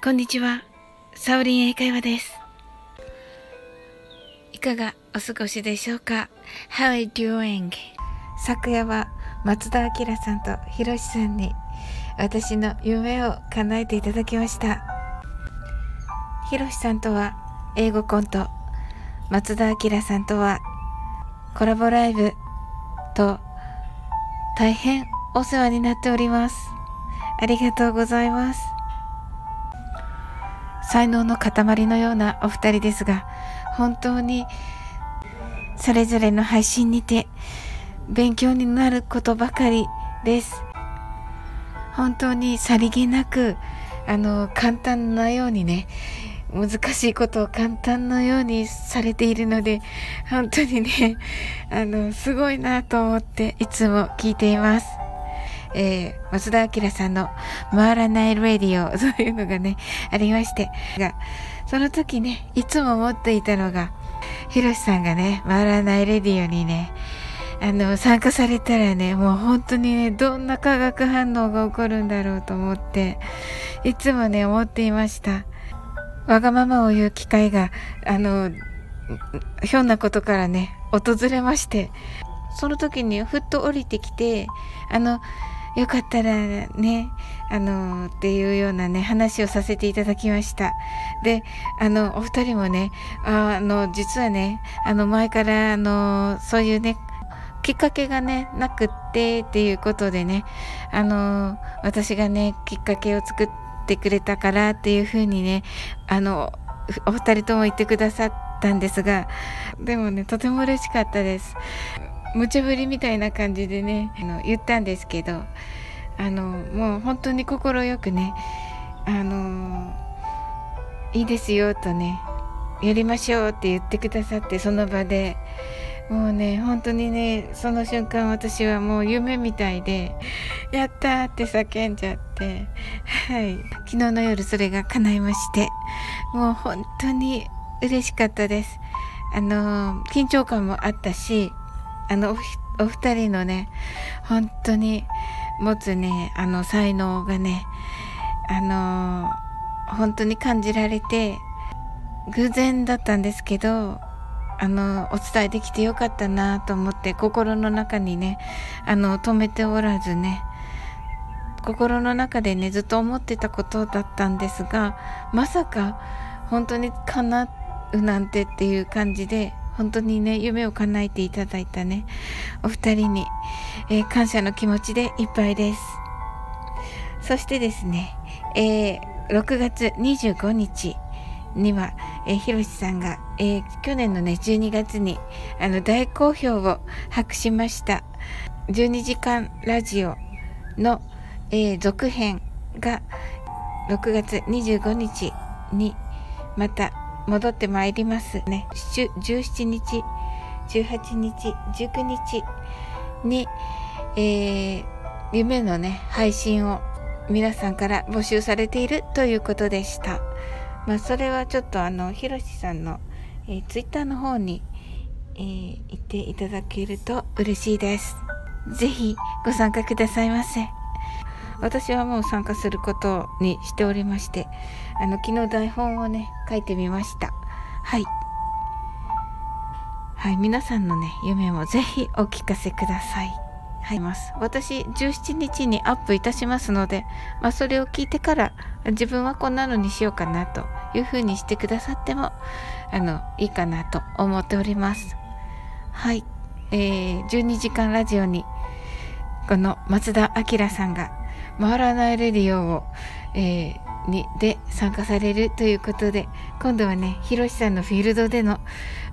こんにちは。サオリン英会話です。いかがお過ごしでしょうか ?How are you doing? 昨夜は松田明さんとひろしさんに私の夢を叶えていただきました。ひろしさんとは英語コント、松田明さんとはコラボライブと大変お世話になっております。ありがとうございます。才能の塊のようなお二人ですが、本当にそれぞれの配信にて勉強になることばかりです。本当にさりげなく、あの、簡単なようにね、難しいことを簡単のようにされているので、本当にね、あの、すごいなと思っていつも聞いています。えー、松田明さんの回らないレディオ、そういうのがね、ありまして。が、その時ね、いつも思っていたのが、ひろしさんがね、回らないレディオにね、あの、参加されたらね、もう本当にね、どんな化学反応が起こるんだろうと思って、いつもね、思っていました。わがままを言う機会が、あの、ひょんなことからね、訪れまして、その時にふっと降りてきて、あの、よかったらね、あの、っていうようなね、話をさせていただきました。で、あの、お二人もね、ああの、実はね、あの、前から、あの、そういうね、きっかけがね、なくってっていうことでね、あの、私がね、きっかけを作ってくれたからっていうふうにね、あの、お二人とも言ってくださったんですが、でもね、とても嬉しかったです。無茶ぶりみたいな感じでねあの言ったんですけどあのもう本当に快くねあのいいですよとねやりましょうって言ってくださってその場でもうね本当にねその瞬間私はもう夢みたいで「やった!」って叫んじゃってはい昨日の夜それが叶いましてもう本当に嬉しかったですあの緊張感もあったしあのお二人のね本当に持つねあの才能がねあの本当に感じられて偶然だったんですけどあのお伝えできてよかったなと思って心の中にねあの止めておらずね心の中でねずっと思ってたことだったんですがまさか本当に叶うなんてっていう感じで本当にね、夢を叶えていただいたね、お二人に、えー、感謝の気持ちでいっぱいです。そしてですね、えー、6月25日には、えー、ひろしさんが、えー、去年のね、12月に、あの、大好評を博しました、12時間ラジオの、えー、続編が、6月25日に、また、戻ってまいりますね。17日、18日、19日に、えー、夢のね、配信を皆さんから募集されているということでした。まあ、それはちょっとあの、ひろしさんの、えー、ツイッターの方に、えー、言っていただけると嬉しいです。ぜひご参加くださいませ。私はもう参加することにしておりまして、あの、昨日台本をね、書いてみました。はい。はい、皆さんのね、夢もぜひお聞かせください。はい、私、17日にアップいたしますので、まあ、それを聞いてから、自分はこんなのにしようかなというふうにしてくださっても、あの、いいかなと思っております。はい。えー、12時間ラジオに、この松田明さんが、回らないレディオを、えー、にで参加されるということで今度はねひろしさんのフィールドでの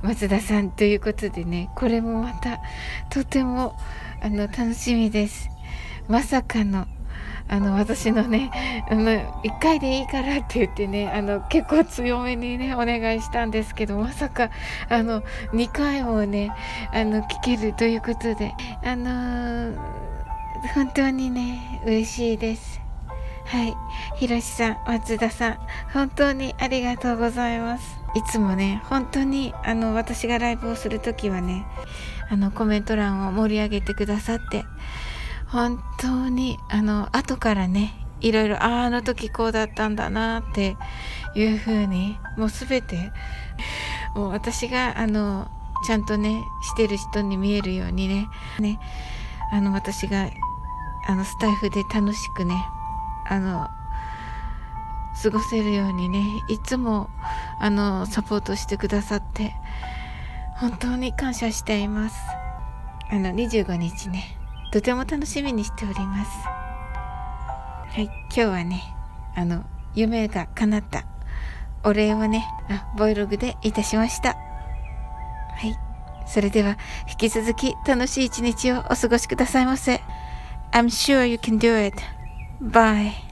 松田さんということでねこれもまたとてもあの楽しみです。まさかのあの私のねあの1回でいいからって言ってねあの結構強めにねお願いしたんですけどまさかあの2回もねあの聞けるということであのー本当にね、嬉しいです。はい。ひろしさん、松田さん、本当にありがとうございます。いつもね、本当に、あの、私がライブをするときはね、あの、コメント欄を盛り上げてくださって、本当に、あの、後からね、いろいろ、ああ、あの時こうだったんだなっていう風に、もうすべて、もう私が、あの、ちゃんとね、してる人に見えるようにね、ね、あの、私が、あの、スタイフで楽しくね、あの、過ごせるようにね、いつも、あの、サポートしてくださって、本当に感謝しています。あの、25日ね、とても楽しみにしております。はい、今日はね、あの、夢が叶ったお礼をね、あ、ボイログでいたしました。はい。それでは、引き続き楽しい一日をお過ごしくださいませ。I'm sure you can do it. Bye.